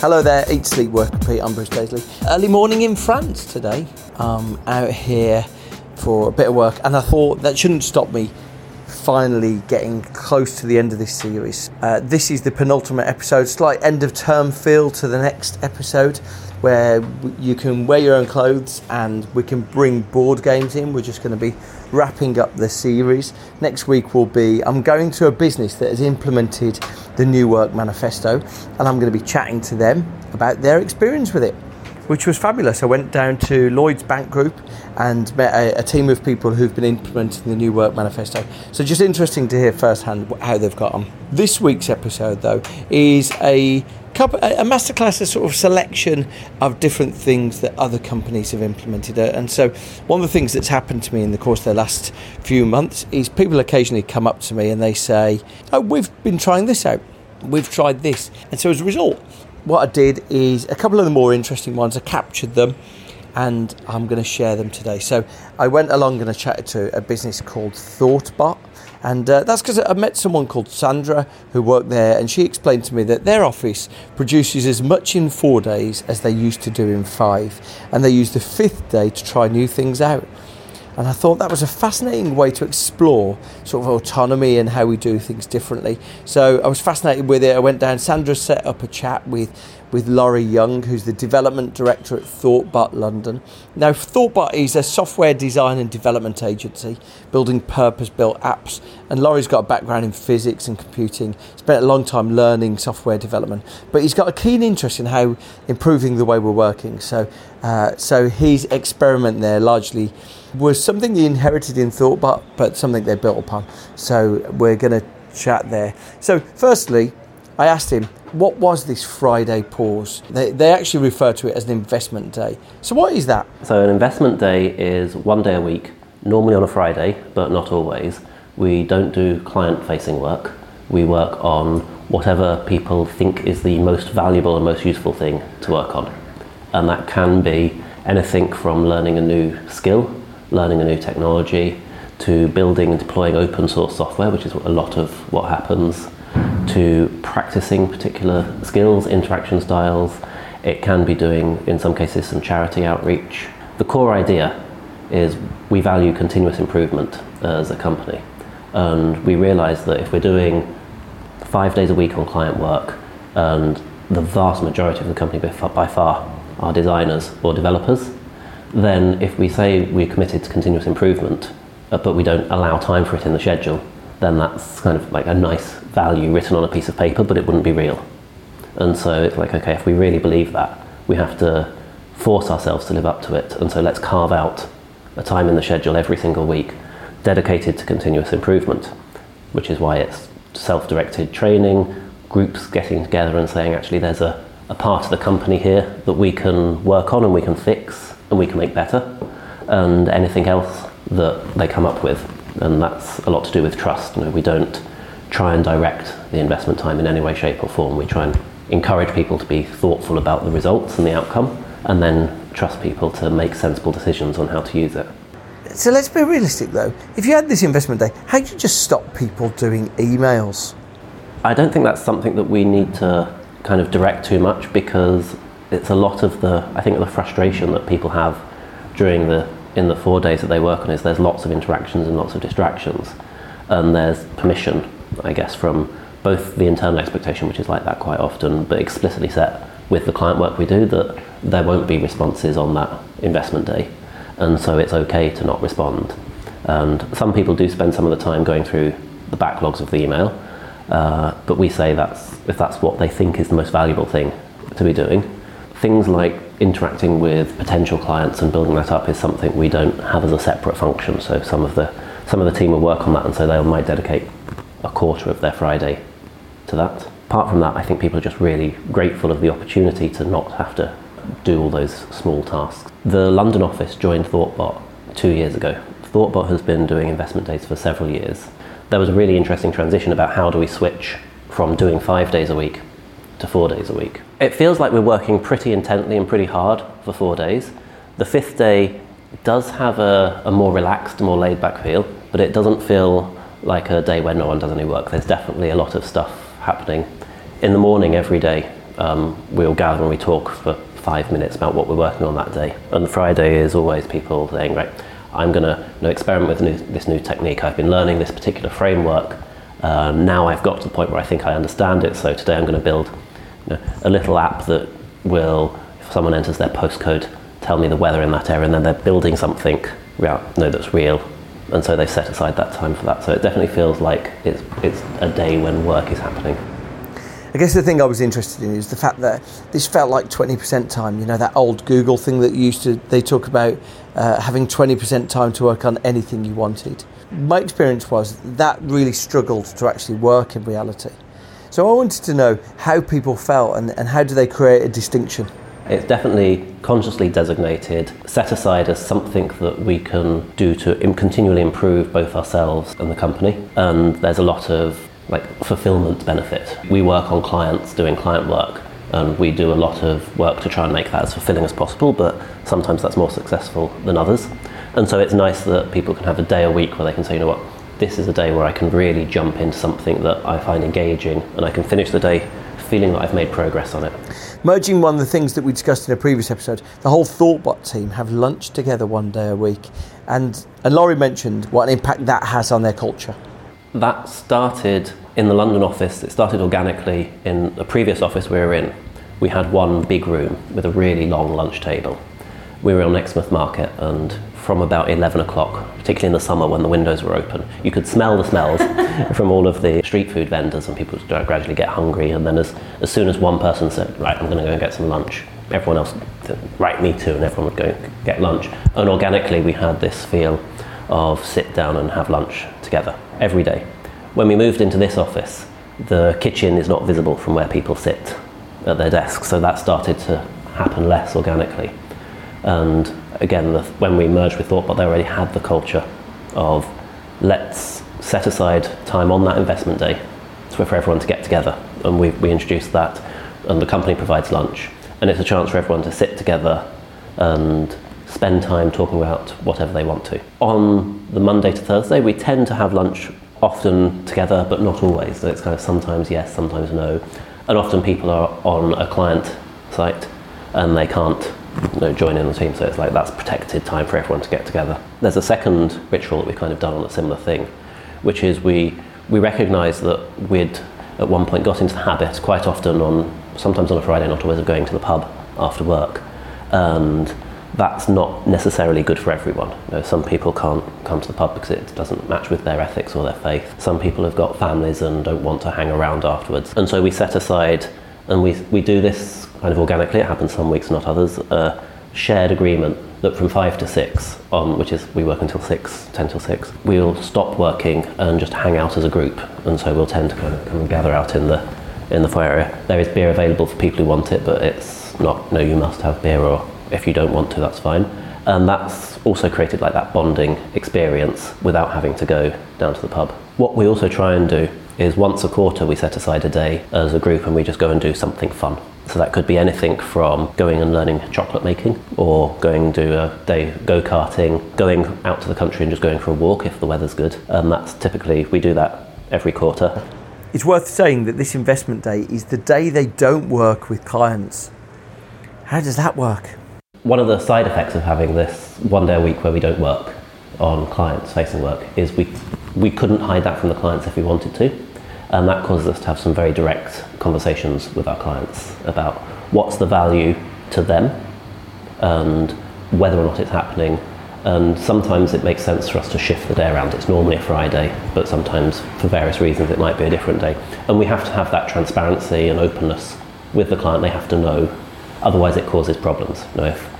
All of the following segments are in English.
Hello there, Eat, Sleep, Work, Repeat. I'm Bruce Daisley. Early morning in France today. Um, out here for a bit of work, and I thought that shouldn't stop me finally getting close to the end of this series. Uh, this is the penultimate episode, slight end of term feel to the next episode, where you can wear your own clothes and we can bring board games in. We're just going to be wrapping up the series. Next week will be I'm going to a business that has implemented the New Work Manifesto, and I'm going to be chatting to them about their experience with it which was fabulous. I went down to Lloyd's Bank Group and met a, a, team of people who've been implementing the new work manifesto. So just interesting to hear firsthand how they've got on. This week's episode, though, is a couple, a masterclass, a sort of selection of different things that other companies have implemented. Uh, and so, one of the things that's happened to me in the course of the last few months is people occasionally come up to me and they say, "Oh, we've been trying this out." We've tried this. And so as a result, what I did is a couple of the more interesting ones, I captured them and I'm going to share them today. So I went along and I chatted to a business called ThoughtBot. And uh, that's because I met someone called Sandra who worked there, and she explained to me that their office produces as much in four days as they used to do in five. And they use the fifth day to try new things out. And I thought that was a fascinating way to explore sort of autonomy and how we do things differently. So I was fascinated with it. I went down. Sandra set up a chat with with Laurie Young, who's the development director at ThoughtBot London. Now, ThoughtBot is a software design and development agency building purpose built apps. And Laurie's got a background in physics and computing, spent a long time learning software development, but he's got a keen interest in how improving the way we're working. So, uh, so his experiment there largely was something he inherited in ThoughtBot, but something they built upon. So, we're going to chat there. So, firstly, I asked him, what was this Friday pause? They, they actually refer to it as an investment day. So, what is that? So, an investment day is one day a week, normally on a Friday, but not always. We don't do client facing work. We work on whatever people think is the most valuable and most useful thing to work on. And that can be anything from learning a new skill, learning a new technology, to building and deploying open source software, which is a lot of what happens to practicing particular skills, interaction styles. It can be doing, in some cases, some charity outreach. The core idea is we value continuous improvement as a company. And we realize that if we're doing five days a week on client work, and the vast majority of the company by far are designers or developers, then if we say we're committed to continuous improvement, uh, but we don't allow time for it in the schedule, then that's kind of like a nice value written on a piece of paper, but it wouldn't be real. And so it's like, okay, if we really believe that, we have to force ourselves to live up to it. And so let's carve out a time in the schedule every single week dedicated to continuous improvement, which is why it's self directed training, groups getting together and saying, actually, there's a, a part of the company here that we can work on and we can fix and we can make better, and anything else that they come up with. And that's a lot to do with trust. You know, we don't try and direct the investment time in any way, shape, or form. We try and encourage people to be thoughtful about the results and the outcome, and then trust people to make sensible decisions on how to use it. So let's be realistic though. If you had this investment day, how do you just stop people doing emails? I don't think that's something that we need to kind of direct too much because it's a lot of the I think the frustration that people have during the in the four days that they work on is there's lots of interactions and lots of distractions and there's permission I guess, from both the internal expectation, which is like that quite often, but explicitly set with the client work we do, that there won't be responses on that investment day. And so it's okay to not respond. And some people do spend some of the time going through the backlogs of the email, uh, but we say that's if that's what they think is the most valuable thing to be doing, things like interacting with potential clients and building that up is something we don't have as a separate function. So some of the some of the team will work on that, and so they might dedicate a quarter of their Friday to that. Apart from that, I think people are just really grateful of the opportunity to not have to do all those small tasks. The London office joined ThoughtBot two years ago. ThoughtBot has been doing investment days for several years. There was a really interesting transition about how do we switch from doing five days a week to four days a week. It feels like we're working pretty intently and pretty hard for four days. The fifth day does have a, a more relaxed, more laid back feel, but it doesn't feel like a day where no one does any work. There's definitely a lot of stuff happening. In the morning, every day, um, we'll gather and we talk for five minutes about what we're working on that day. And Friday is always people saying, right, I'm going to you know, experiment with new, this new technique. I've been learning this particular framework. Um, now I've got to the point where I think I understand it. So today I'm going to build you know, a little app that will, if someone enters their postcode, tell me the weather in that area, and then they're building something yeah, no, that's real. And so they've set aside that time for that. So it definitely feels like it's, it's a day when work is happening. I guess the thing I was interested in is the fact that this felt like 20% time. You know, that old Google thing that used to, they talk about uh, having 20% time to work on anything you wanted. My experience was that really struggled to actually work in reality. So I wanted to know how people felt and, and how do they create a distinction? It's definitely consciously designated, set aside as something that we can do to continually improve both ourselves and the company. And there's a lot of like fulfillment benefit. We work on clients doing client work and we do a lot of work to try and make that as fulfilling as possible, but sometimes that's more successful than others. And so it's nice that people can have a day a week where they can say, you know what, this is a day where I can really jump into something that I find engaging and I can finish the day feeling that I've made progress on it. Merging one of the things that we discussed in a previous episode, the whole ThoughtBot team have lunch together one day a week. And, and Laurie mentioned what an impact that has on their culture. That started in the London office, it started organically in the previous office we were in. We had one big room with a really long lunch table. We were on Exmouth Market, and from about 11 o'clock, particularly in the summer when the windows were open, you could smell the smells from all of the street food vendors, and people would gradually get hungry. And then, as, as soon as one person said, Right, I'm going to go and get some lunch, everyone else said, Right, me too, and everyone would go and get lunch. And organically, we had this feel of sit down and have lunch together every day. When we moved into this office, the kitchen is not visible from where people sit at their desks, so that started to happen less organically. And again, the, when we merged with ThoughtBot, they already had the culture of let's set aside time on that investment day for everyone to get together. And we, we introduced that, and the company provides lunch. And it's a chance for everyone to sit together and spend time talking about whatever they want to. On the Monday to Thursday, we tend to have lunch often together, but not always. So it's kind of sometimes yes, sometimes no. And often people are on a client site and they can't know, join in the team. So it's like that's protected time for everyone to get together. There's a second ritual that we've kind of done on a similar thing, which is we we recognise that we'd at one point got into the habit quite often on sometimes on a Friday, not always of going to the pub after work, and that's not necessarily good for everyone. You know, some people can't come to the pub because it doesn't match with their ethics or their faith. Some people have got families and don't want to hang around afterwards. And so we set aside, and we, we do this kind of organically, it happens some weeks, not others, a shared agreement that from five to six, which is we work until six, ten till six, we'll stop working and just hang out as a group. And so we'll tend to kind of come and gather out in the, in the foyer area. There is beer available for people who want it, but it's not, no, you must have beer or if you don't want to, that's fine. And that's also created like that bonding experience without having to go down to the pub. What we also try and do is once a quarter we set aside a day as a group and we just go and do something fun. So that could be anything from going and learning chocolate making or going to do a day go karting, going out to the country and just going for a walk if the weather's good. And that's typically, we do that every quarter. It's worth saying that this investment day is the day they don't work with clients. How does that work? one of the side effects of having this one day a week where we don't work on clients facing work is we we couldn't hide that from the clients if we wanted to and that causes us to have some very direct conversations with our clients about what's the value to them and whether or not it's happening. And sometimes it makes sense for us to shift the day around. It's normally a friday but sometimes for various reasons it might be a different day. And we have to have that transparency and openness with the client. They have to know. Otherwise, it causes problems. You know, if,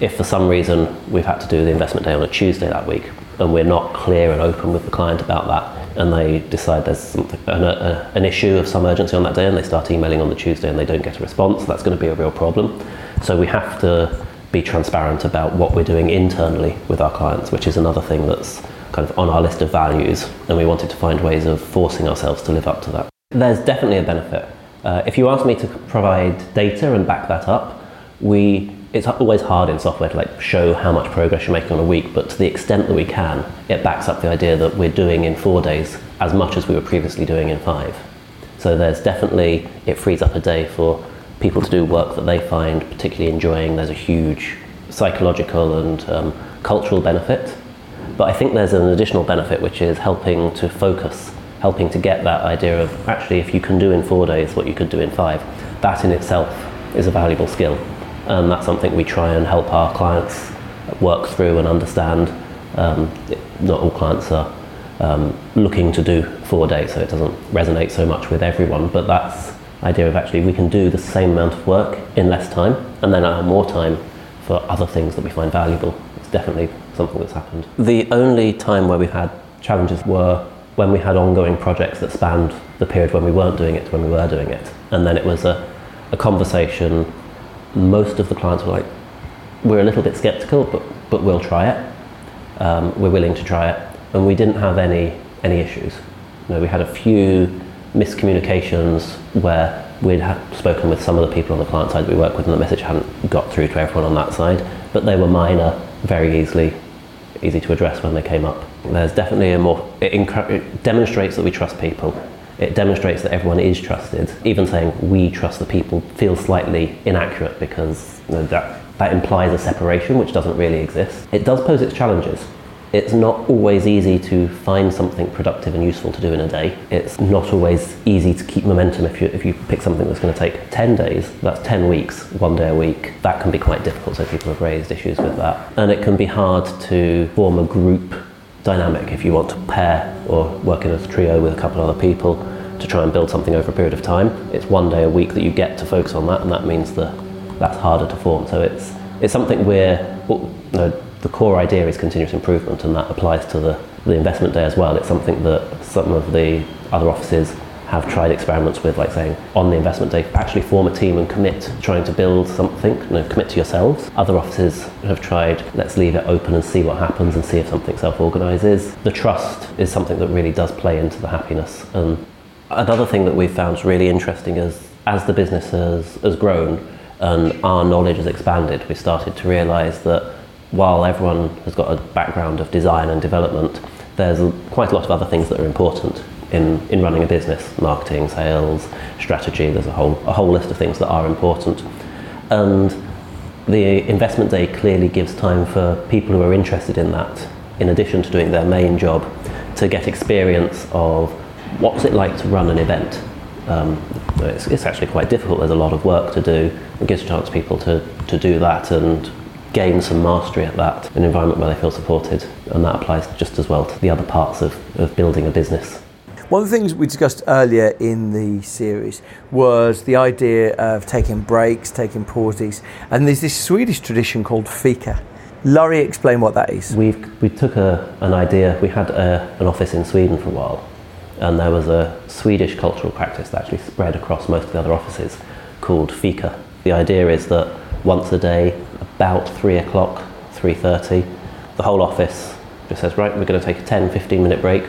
if for some reason we've had to do the investment day on a Tuesday that week, and we're not clear and open with the client about that, and they decide there's an, a, an issue of some urgency on that day, and they start emailing on the Tuesday and they don't get a response, that's going to be a real problem. So we have to be transparent about what we're doing internally with our clients, which is another thing that's kind of on our list of values, and we wanted to find ways of forcing ourselves to live up to that. There's definitely a benefit. Uh, if you ask me to provide data and back that up, we it's always hard in software to like show how much progress you're making on a week, but to the extent that we can, it backs up the idea that we're doing in four days as much as we were previously doing in five. So there's definitely it frees up a day for people to do work that they find particularly enjoying. There's a huge psychological and um, cultural benefit, but I think there's an additional benefit which is helping to focus, helping to get that idea of actually if you can do in four days what you could do in five, that in itself is a valuable skill and that's something we try and help our clients work through and understand. Um, not all clients are um, looking to do four days, so it doesn't resonate so much with everyone. But that's idea of actually we can do the same amount of work in less time, and then have more time for other things that we find valuable. It's definitely something that's happened. The only time where we've had challenges were when we had ongoing projects that spanned the period when we weren't doing it to when we were doing it, and then it was a, a conversation most of the clients were like, we're a little bit skeptical, but, but we'll try it. Um, we're willing to try it. And we didn't have any, any issues. You know, we had a few miscommunications where we'd spoken with some of the people on the client side that we work with and the message hadn't got through to everyone on that side. But they were minor, very easily easy to address when they came up. There's definitely a more, it, it demonstrates that we trust people it demonstrates that everyone is trusted. Even saying we trust the people feels slightly inaccurate because you know, that, that implies a separation which doesn't really exist. It does pose its challenges. It's not always easy to find something productive and useful to do in a day. It's not always easy to keep momentum if you, if you pick something that's going to take 10 days, that's 10 weeks, one day a week. That can be quite difficult, so people have raised issues with that. And it can be hard to form a group dynamic if you want to pair or work in a trio with a couple of other people to try and build something over a period of time. It's one day a week that you get to focus on that, and that means that that's harder to form. So it's it's something where you know, the core idea is continuous improvement, and that applies to the, the investment day as well. It's something that some of the other offices have tried experiments with, like saying on the investment day, actually form a team and commit trying to build something, you know, commit to yourselves. Other offices have tried, let's leave it open and see what happens and see if something self organizes. The trust is something that really does play into the happiness. And another thing that we've found really interesting is as the business has, has grown and our knowledge has expanded, we started to realize that while everyone has got a background of design and development, there's quite a lot of other things that are important in, in running a business marketing, sales, strategy. There's a whole, a whole list of things that are important. And the investment day clearly gives time for people who are interested in that, in addition to doing their main job, to get experience of what's it like to run an event. Um, it's, it's, actually quite difficult. There's a lot of work to do. It gives a chance for people to, to do that and gain some mastery at that, an environment where they feel supported. And that applies just as well to the other parts of, of building a business. One of the things we discussed earlier in the series was the idea of taking breaks, taking pauses, and there's this Swedish tradition called fika. Laurie, explain what that is. we we took a, an idea, we had a, an office in Sweden for a while, and there was a Swedish cultural practice that actually spread across most of the other offices called fika. The idea is that once a day, about three o'clock, 3.30, the whole office just says, right, we're going to take a 10, 15 minute break,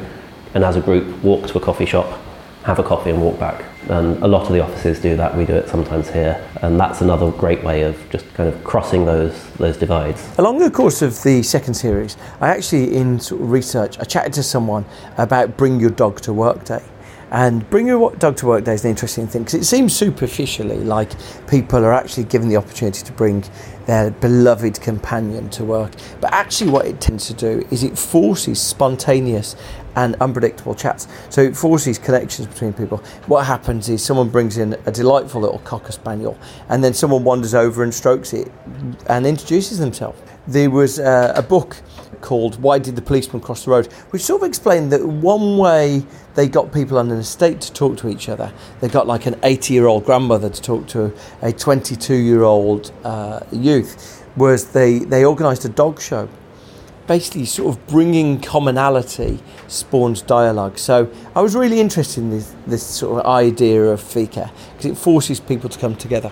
and as a group walk to a coffee shop, have a coffee and walk back. And a lot of the offices do that. We do it sometimes here, and that's another great way of just kind of crossing those those divides. Along the course of the second series, I actually in sort of research I chatted to someone about bring your dog to work day. And bring your dog to work day is an interesting thing because it seems superficially like people are actually given the opportunity to bring their beloved companion to work. But actually, what it tends to do is it forces spontaneous and unpredictable chats. So it forces connections between people. What happens is someone brings in a delightful little cocker spaniel, and then someone wanders over and strokes it and introduces themselves. there was uh, a book called Why Did the Policeman Cross the Road, which sort of explained that one way they got people on an estate to talk to each other, they got like an 80 year old grandmother to talk to a 22 year old uh, youth, was they, they organised a dog show. Basically, sort of bringing commonality spawns dialogue. So I was really interested in this, this sort of idea of fika because it forces people to come together.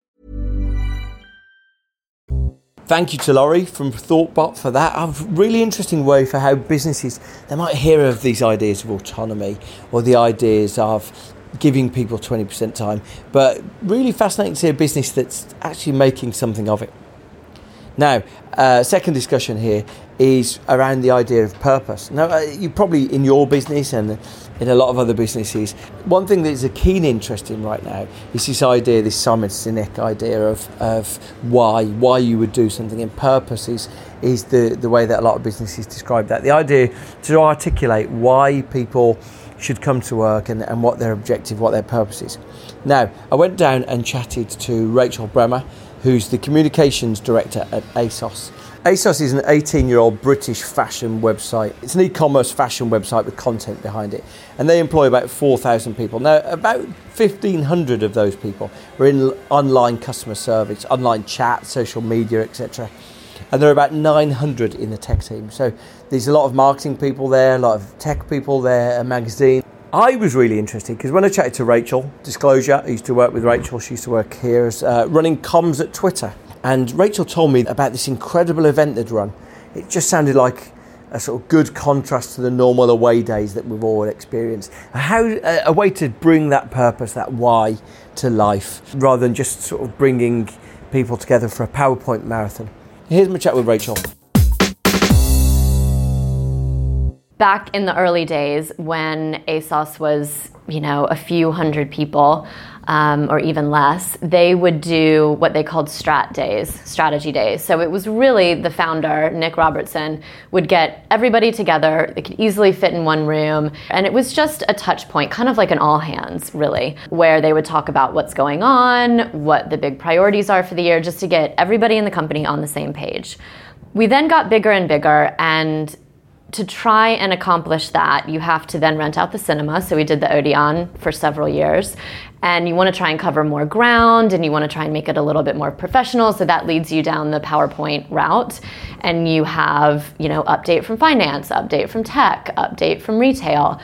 Thank you to Laurie from ThoughtBot for that. A really interesting way for how businesses they might hear of these ideas of autonomy or the ideas of giving people 20% time, but really fascinating to see a business that's actually making something of it. Now, uh, second discussion here is around the idea of purpose. Now, uh, you probably in your business and in a lot of other businesses, one thing that is a keen interest in right now is this idea, this Simon Sinek idea of, of why, why you would do something. And purpose is, is the, the way that a lot of businesses describe that. The idea to articulate why people should come to work and, and what their objective, what their purpose is. Now, I went down and chatted to Rachel Bremer who's the communications director at ASOS. ASOS is an 18 year old British fashion website. It's an e commerce fashion website with content behind it. And they employ about 4,000 people. Now, about 1,500 of those people are in online customer service, online chat, social media, etc. And there are about 900 in the tech team. So there's a lot of marketing people there, a lot of tech people there, a magazine. I was really interested because when I chatted to Rachel, disclosure, I used to work with Rachel, she used to work here as uh, running comms at Twitter. And Rachel told me about this incredible event they'd run. It just sounded like a sort of good contrast to the normal away days that we've all experienced. How uh, a way to bring that purpose, that why, to life, rather than just sort of bringing people together for a PowerPoint marathon. Here's my chat with Rachel. back in the early days when ASOS was, you know, a few hundred people um, or even less, they would do what they called strat days, strategy days. So it was really the founder, Nick Robertson, would get everybody together. They could easily fit in one room. And it was just a touch point, kind of like an all hands, really, where they would talk about what's going on, what the big priorities are for the year, just to get everybody in the company on the same page. We then got bigger and bigger, and to try and accomplish that, you have to then rent out the cinema. So we did the Odeon for several years. And you want to try and cover more ground and you want to try and make it a little bit more professional. So that leads you down the PowerPoint route. And you have, you know, update from finance, update from tech, update from retail.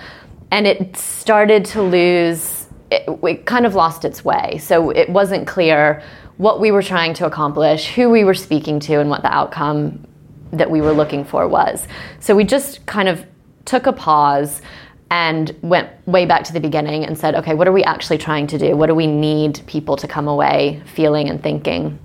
And it started to lose, it, it kind of lost its way. So it wasn't clear what we were trying to accomplish, who we were speaking to, and what the outcome that we were looking for was. So we just kind of took a pause and went way back to the beginning and said, okay, what are we actually trying to do? What do we need people to come away feeling and thinking?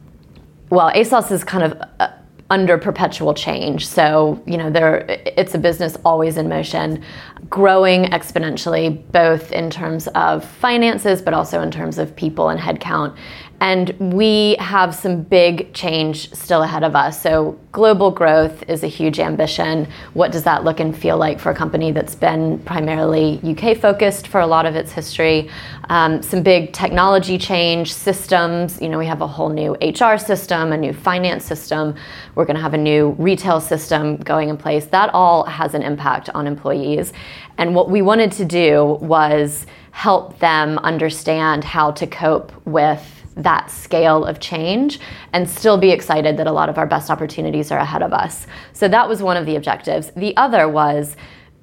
Well, ASOS is kind of uh, under perpetual change. So, you know, there it's a business always in motion, growing exponentially both in terms of finances but also in terms of people and headcount. And we have some big change still ahead of us. So, global growth is a huge ambition. What does that look and feel like for a company that's been primarily UK focused for a lot of its history? Um, some big technology change, systems. You know, we have a whole new HR system, a new finance system. We're going to have a new retail system going in place. That all has an impact on employees. And what we wanted to do was help them understand how to cope with that scale of change and still be excited that a lot of our best opportunities are ahead of us. So that was one of the objectives. The other was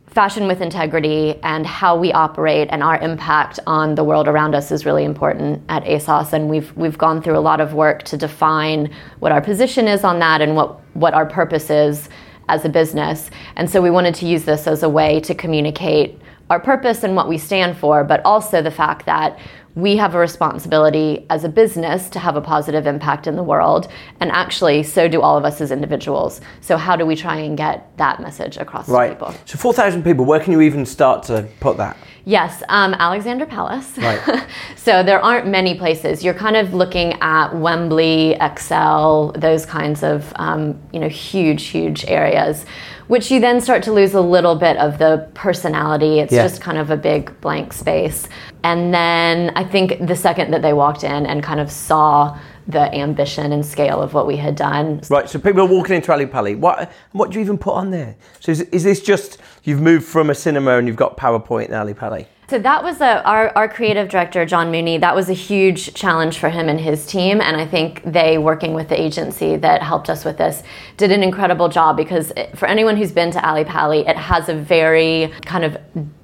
fashion with integrity and how we operate and our impact on the world around us is really important at ASOS and we've we've gone through a lot of work to define what our position is on that and what what our purpose is as a business. And so we wanted to use this as a way to communicate our purpose and what we stand for, but also the fact that we have a responsibility as a business to have a positive impact in the world. And actually, so do all of us as individuals. So, how do we try and get that message across right. to people? So, 4,000 people, where can you even start to put that? Yes, um, Alexandra Palace. Right. so there aren't many places. You're kind of looking at Wembley, ExCeL, those kinds of um, you know huge, huge areas, which you then start to lose a little bit of the personality. It's Yeah. just kind of a big blank space. And then I think the second that they walked in and kind of saw the ambition and scale of what we had done, Right, so people are walking into Ally Pally. What, what do you even put on there? So, is, is this just you've moved from a cinema and you've got PowerPoint in Ally Pally? So that was a, our, our creative director, John Mooney, that was a huge challenge for him and his team. And I think they, working with the agency that helped us with this, did an incredible job because it, for anyone who's been to Ally Pally, it has a very kind of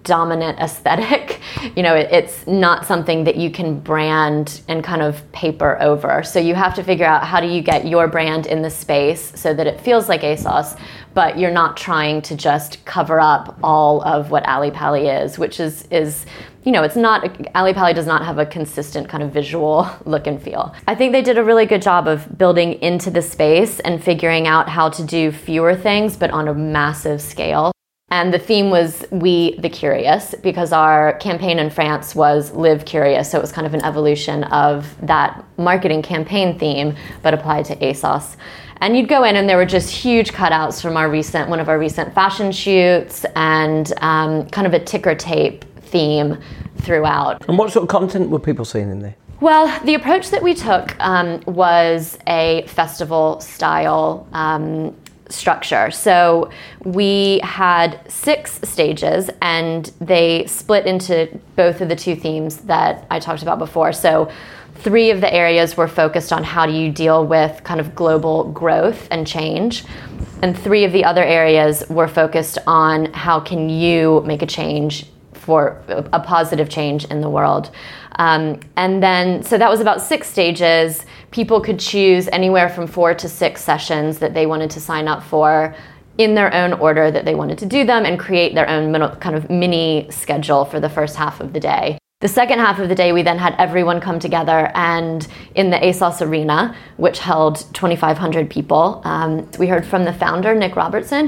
dominant aesthetic. You know, it, it's not something that you can brand and kind of paper over. So you have to figure out how do you get your brand in the space so that it feels like ASOS, but you're not trying to just cover up all of what Ally Pally is, which is is you know, it's not Ally Pally does not have a consistent kind of visual look and feel. I think they did a really good job of building into the space and figuring out how to do fewer things but on a massive scale. And the theme was We the Curious because our campaign in France was Live Curious. So it was kind of an evolution of that marketing campaign theme, but applied to ASOS. And you'd go in, and there were just huge cutouts from our recent, one of our recent fashion shoots, and um, kind of a ticker tape theme throughout. And what sort of content were people seeing in there? Well, the approach that we took um, was a festival style um, structure. So we had six stages and they split into both of the two themes that I talked about before. So three of the areas were focused on how do you deal with kind of global growth and change. And three of the other areas were focused on how can you make a change for a positive change in the world. Um, and then, so that was about six stages. People could choose anywhere from four to six sessions that they wanted to sign up for in their own order that they wanted to do them and create their own kind of mini schedule for the first half of the day. The second half of the day, we then had everyone come together and in the ASOS Arena, which held 2,500 people, um, we heard from the founder, Nick Robertson.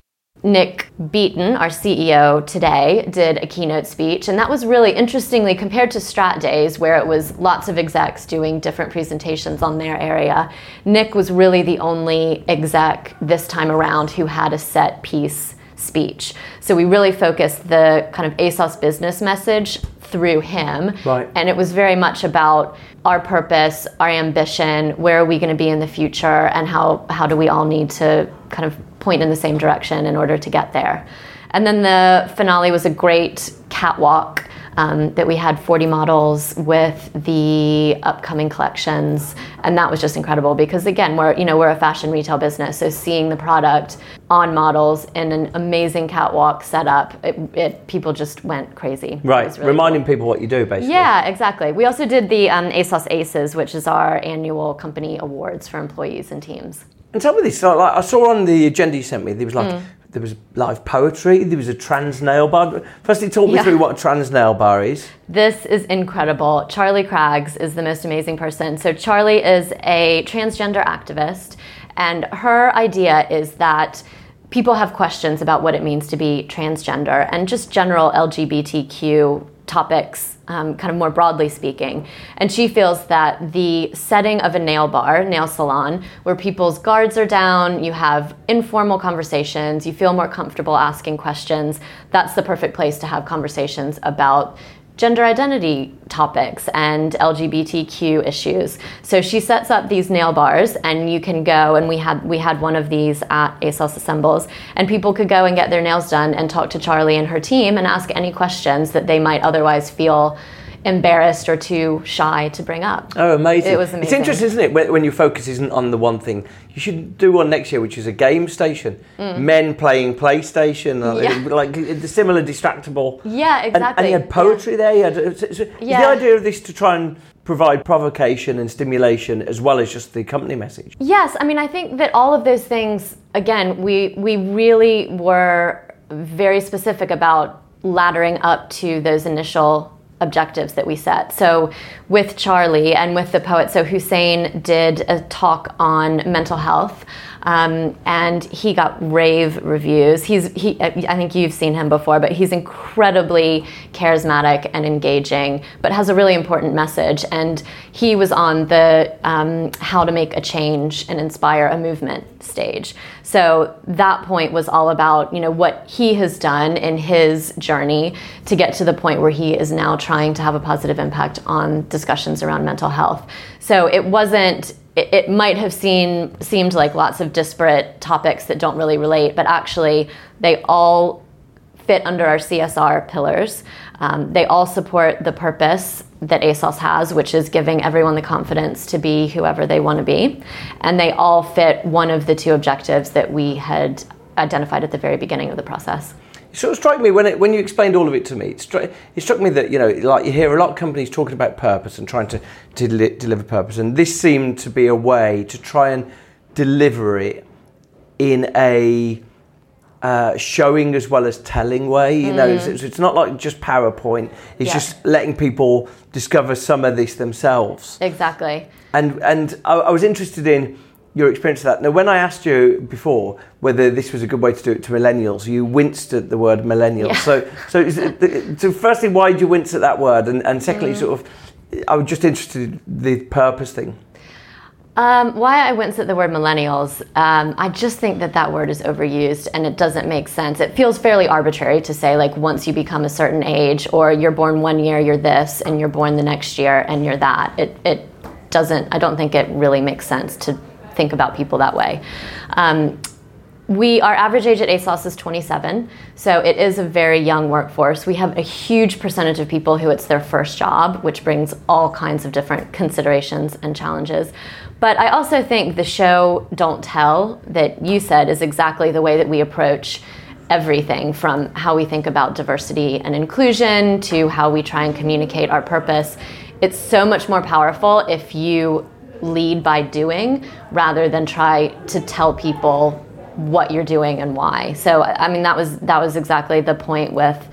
Nick Beighton, our CEO today, did a keynote speech, and that was really interestingly compared to Strat Days, where it was lots of execs doing different presentations on their area. Nick was really the only exec this time around who had a set piece speech. So we really focused the kind of ASOS business message through him. Right. And it was very much about our purpose, our ambition, where are we going to be in the future, and how, how do we all need to kind of point in the same direction in order to get there. And then the finale was a great catwalk um, that we had 40 models with the upcoming collections, and that was just incredible because again, we're you know we're a fashion retail business, so seeing the product on models in an amazing catwalk setup, it, it people just went crazy. Right, really reminding people what you do, basically. yeah, exactly. We also did the um, ASOS Aces, which is our annual company awards for employees and teams. And tell me this, like, I saw on the agenda you sent me, there was like, Mm. There was live poetry, there was a trans nail bar. Firstly, talk me Yeah. through what a trans nail bar is. This is incredible. Charlie Craggs is the most amazing person. So, Charlie is a transgender activist, And her idea is that people have questions about what it means to be transgender and just general LGBTQ topics, um, kind of more broadly speaking. And she feels that the setting of a nail bar, nail salon, where people's guards are down, you have informal conversations, you feel more comfortable asking questions, that's the perfect place to have conversations about gender identity topics and LGBTQ issues. So she sets up these nail bars and you can go and we had we had one of these at ASOS Assembles and people could go and get their nails done and talk to Charlie and her team and ask any questions that they might otherwise feel embarrassed or too shy to bring up. Oh, amazing. It was amazing. It's interesting, isn't it, when, when your focus isn't on the one thing. You should do one next year, which is a game station. Men playing PlayStation, uh, Mm. Yeah. like the similar distractable. Yeah, And, exactly. and you had poetry there. You had, so, so Yeah. the idea of this to try and provide provocation and stimulation as well as just the company message? Yes, I mean I think that all of those things again we we really were very specific about laddering up to those initial objectives that we set. So with Charlie and with the poet so Hussein did a talk on mental health um, and he got rave reviews. He's he I think you've seen him before but he's incredibly charismatic and engaging but has a really important message. And he was on the um, how to make a change and inspire a movement stage. So that point was all about you know what he has done in his journey to get to the point where he is now trying to have a positive impact on discussions around mental health. So it wasn't it, it might have seen, seemed like lots of disparate topics that don't really relate but actually they all fit under our CSR pillars. Um, they all support the purpose that ASOS has, which is giving everyone the confidence to be whoever they want to be. And they all fit one of the two objectives that we had identified at the very beginning of the process. It sort of struck me when it, when you explained all of it to me. It struck, it struck me that you know, like you hear a lot of companies talking about purpose and trying to, to deli- deliver purpose, and this seemed to be a way to try and deliver it in a uh, showing as well as telling way. You know, it's, it's not like just PowerPoint. It's Yeah. just letting people discover some of this themselves. Exactly. And and I, I was interested in your experience of that. Now, when I asked you before whether this was a good way to do it to millennials, you winced at the word millennials. Yeah. So, so, is it, so firstly, why did you wince at that word? And, and secondly, Mm. sort of, I was just interested in the purpose thing. Um, why I wince at the word millennials, um, I just think that that word is overused and it doesn't make sense. It feels fairly arbitrary to say, like, once you become a certain age, or you're born one year, you're this, and you're born the next year, and you're that. It, it doesn't, I don't think it really makes sense to think about people that way. Um, we our average age at ASOS is 27, so it is a very young workforce. We have a huge percentage of people who it's their first job, which brings all kinds of different considerations and challenges. But I also think the show Don't Tell that you said is exactly the way that we approach everything from how we think about diversity and inclusion to how we try and communicate our purpose. It's so much more powerful if you lead by doing rather than try to tell people what you're doing and why. So I mean that was that was exactly the point with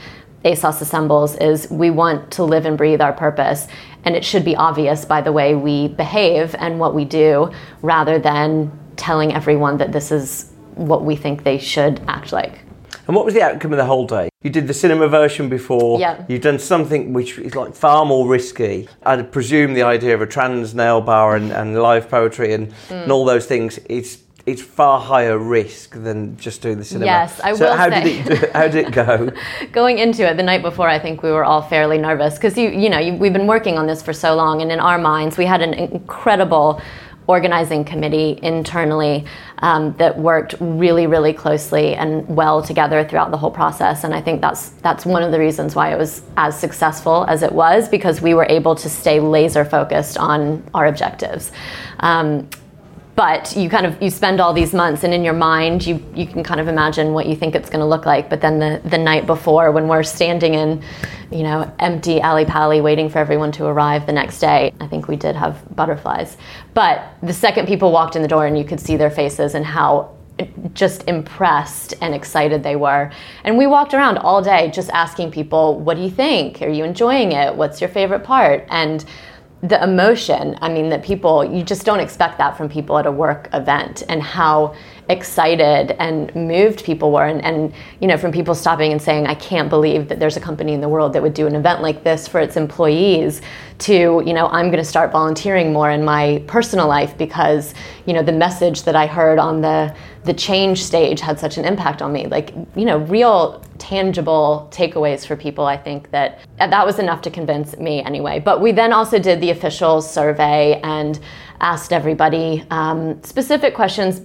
ASOS Assembles is we want to live and breathe our purpose and it should be obvious by the way we behave and what we do rather than telling everyone that this is what we think they should act like. And what was the outcome of the whole day? You did the cinema version before. Yeah. You've done something which is like far more risky. I'd presume the idea of a trans nail bar and, and live poetry and, mm. and all those things it's it's far higher risk than just doing the cinema. Yes, I so will how say. did it how did it go? going into it the night before i think we were all fairly nervous because you you know you, we've been working on this for so long and in our minds we had an incredible organizing committee internally um, that worked really really closely and well together throughout the whole process. And i think that's that's one of the reasons why it was as successful as it was because we were able to stay laser focused on our objectives. Um, but you kind of you spend all these months and in your mind you you can kind of imagine what you think it's going to look like but then the the night before when we're standing in you know empty Ally Pally waiting for everyone to arrive the next day i think we did have butterflies but the second people walked in the door and you could see their faces and how eh, just impressed and excited they were. And we walked around all day just asking people, What do you think? Are you enjoying it? What's your favorite part? And the emotion, I mean, that people, you just don't expect that from people at a work event and how excited and moved people were. And, and, you know, from people stopping and saying, I can't believe that there's a company in the world that would do an event like this for its employees to, you know, I'm going to start volunteering more in my personal life because, you know, the message that I heard on the, the change stage had such an impact on me. Like, you know, real tangible takeaways for people, I think that that was enough to convince me anyway. But we then also did the official survey and asked everybody um, specific questions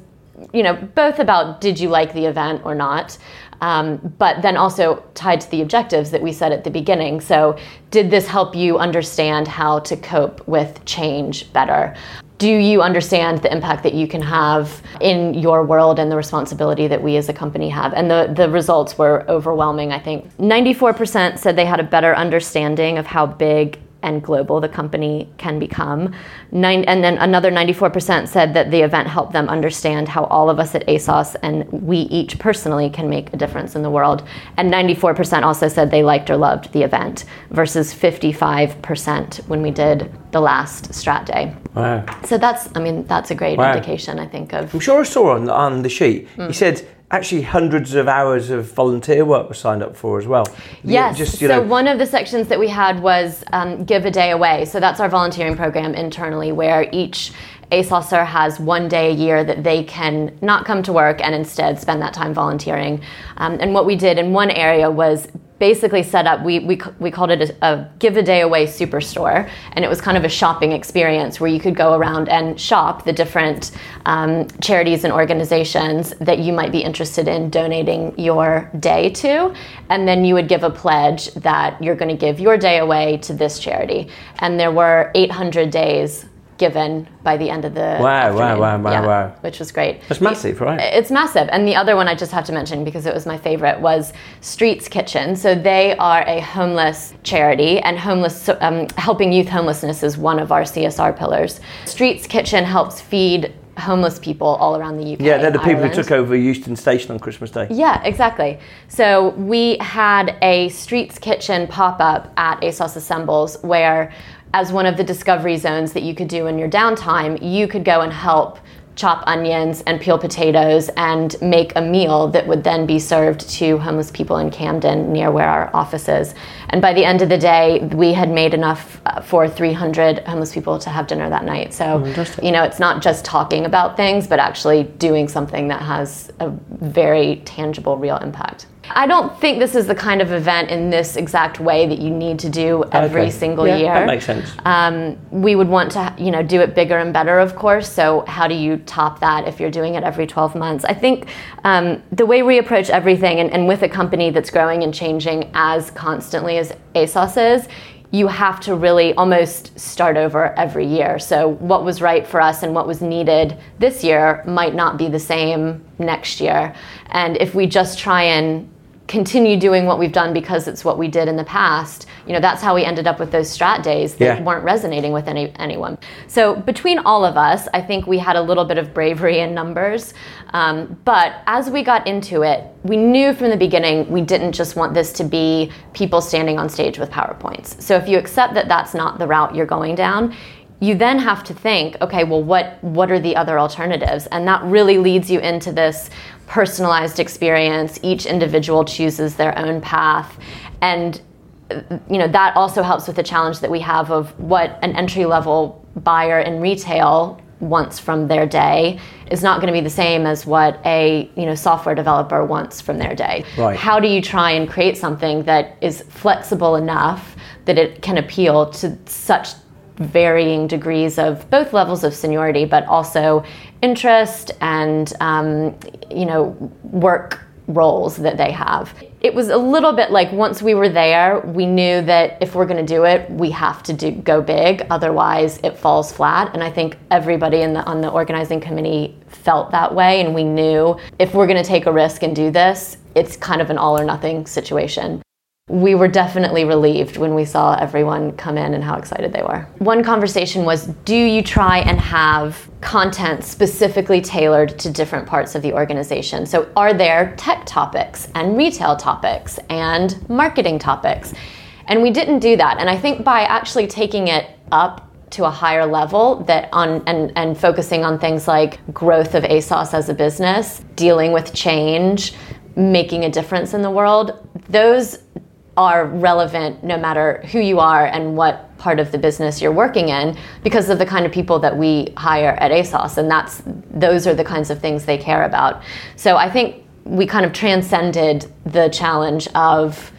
you know, both about did you like the event or not, um, but then also tied to the objectives that we set at the beginning. So, did this help you understand how to cope with change better? Do you understand the impact that you can have in your world and the responsibility that we as a company have? And the, the results were overwhelming, I think. 94% said they had a better understanding of how big and global the company can become. Nine, and then another 94% said that the event helped them understand how all of us at ASOS and we each personally can make a difference in the world. And 94% also said they liked or loved the event versus 55% when we did the last strat day. Wow. So that's, I mean, that's a great Wow. indication, I think, of. I'm sure I saw on, on the sheet, you mm. said actually hundreds of hours of volunteer work was signed up for as well. You- Yes. Just, you so know, one of the sections that we had was um, give a day away. So that's our volunteering program internally, where each ASOSer has one day a year that they can not come to work and instead spend that time volunteering. Um, and what we did in one area was basically set up we, we, we called it a, a give a day away superstore. And it was kind of a shopping experience where you could go around and shop the different um, charities and organizations that you might be interested in donating your day to. And then you would give a pledge that you're going to give your day away to this charity. And there were 800 days given by the end of the Wow, wow, wow, wow, Yeah, wow. which was great it's massive, right? it's massive. And the other one I just have to mention because it was my favorite was Streets Kitchen. So they are a homeless charity, and homeless um, helping youth homelessness is one of our CSR pillars. Streets Kitchen helps feed homeless people all around the UK. yeah, they're the people Ireland. who took over Euston Station on Christmas Day. Yeah, exactly. So we had a Streets Kitchen pop up at ASOS Assembles where, as one of the discovery zones that you could do in your downtime, you could go and help chop onions and peel potatoes and make a meal that would then be served to homeless people in Camden near where our office is. And by the end of the day, we had made enough uh, for 300 homeless people to have dinner that night. So, you know, it's not just talking about things, but actually doing something that has a very tangible, real impact. I don't think this is the kind of event in this exact way that you need to do every Okay. single Yeah, year. That makes sense. Um, we would want to, you know, do it bigger and better, of course. So how do you top that if you're doing it every 12 months? I think um, the way we approach everything, and, and with a company that's growing and changing as constantly as ASOS is, you have to really almost start over every year. So what was right for us and what was needed this year might not be the same next year. And if we just try and continue doing what we've done because it's what we did in the past, you know, that's how we ended up with those strat days that Yeah. weren't resonating with any anyone. So between all of us, I think we had a little bit of bravery in numbers. Um, but as we got into it, we knew from the beginning we didn't just want this to be people standing on stage with PowerPoints. So if you accept that that's not the route you're going down, you then have to think, okay, well, what what are the other alternatives? And that really leads you into this personalized experience. Each individual chooses their own path, and you know that also helps with the challenge that we have of what an entry level buyer in retail wants from their day is not going to be the same as what a you know software developer wants from their day Right. how do you try and create something that is flexible enough that it can appeal to such varying degrees of both levels of seniority but also interest and um, you know work roles that they have. It was a little bit like once we were there, we knew that if we're going to do it, we have to do go big, otherwise it falls flat. And I think everybody in the on the organizing committee felt that way, and we knew if we're going to take a risk and do this, it's kind of an all or nothing situation. We were definitely relieved when we saw everyone come in and how excited they were. One conversation was Do you try and have content specifically tailored to different parts of the organization? So, are there tech topics and retail topics and marketing topics? And we didn't do that. And I think by actually taking it up to a higher level that on and, and focusing on things like growth of ASOS as a business, dealing with change, making a difference in the world, those are relevant no matter who you are and what part of the business you're working in because of the kind of people that we hire at ASOS and that's those are the kinds of things they care about. So I think we kind of transcended the challenge of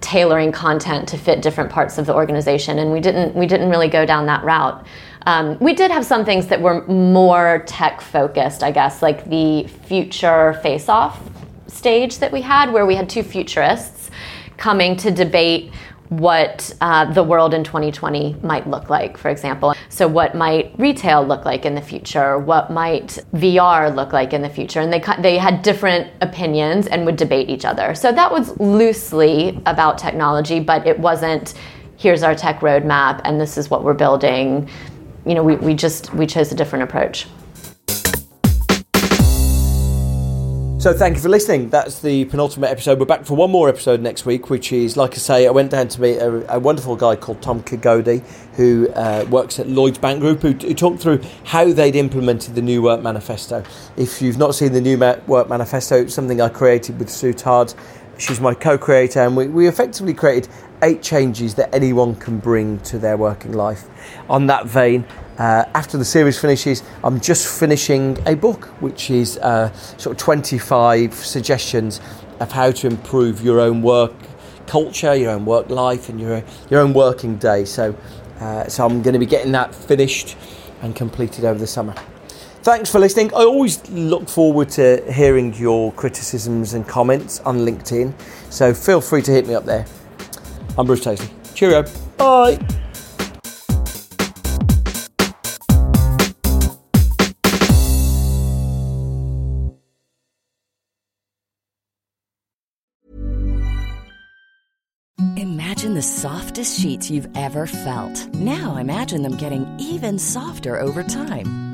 tailoring content to fit different parts of the organization and we didn't we didn't really go down that route. Um, we did have some things that were more tech focused, I guess, like the future face off stage that we had where we had two futurists coming to debate what uh, the world in 2020 might look like, for example. So, what might retail look like in the future? What might VR look like in the future? And they, they had different opinions and would debate each other. So, that was loosely about technology, but it wasn't here's our tech roadmap and this is what we're building. You know, we, we just we chose a different approach. So thank you for listening. That's the penultimate episode. We're back for one more episode next week, which is, like I say, I went down to meet a, a wonderful guy called Tom Kigodi, who uh, works at Lloyd's Bank Group, who, who, talked through how they'd implemented the New Work Manifesto. If you've not seen the New Work Manifesto, it's something I created with Sue Todd. She's my co-creator, and we, we effectively created eight changes that anyone can bring to their working life. On that vein, uh, after the series finishes, I'm just finishing a book, which is uh, sort of 25 suggestions of how to improve your own work culture, your own work life, and your your own working day. So, uh, so I'm going to be getting that finished and completed over the summer. Thanks for listening. I always look forward to hearing your criticisms and comments on LinkedIn, so feel free to hit me up there. I'm Bruce Daisley. Cheerio. Bye. Imagine the softest sheets you've ever felt. Now imagine them getting even softer over time.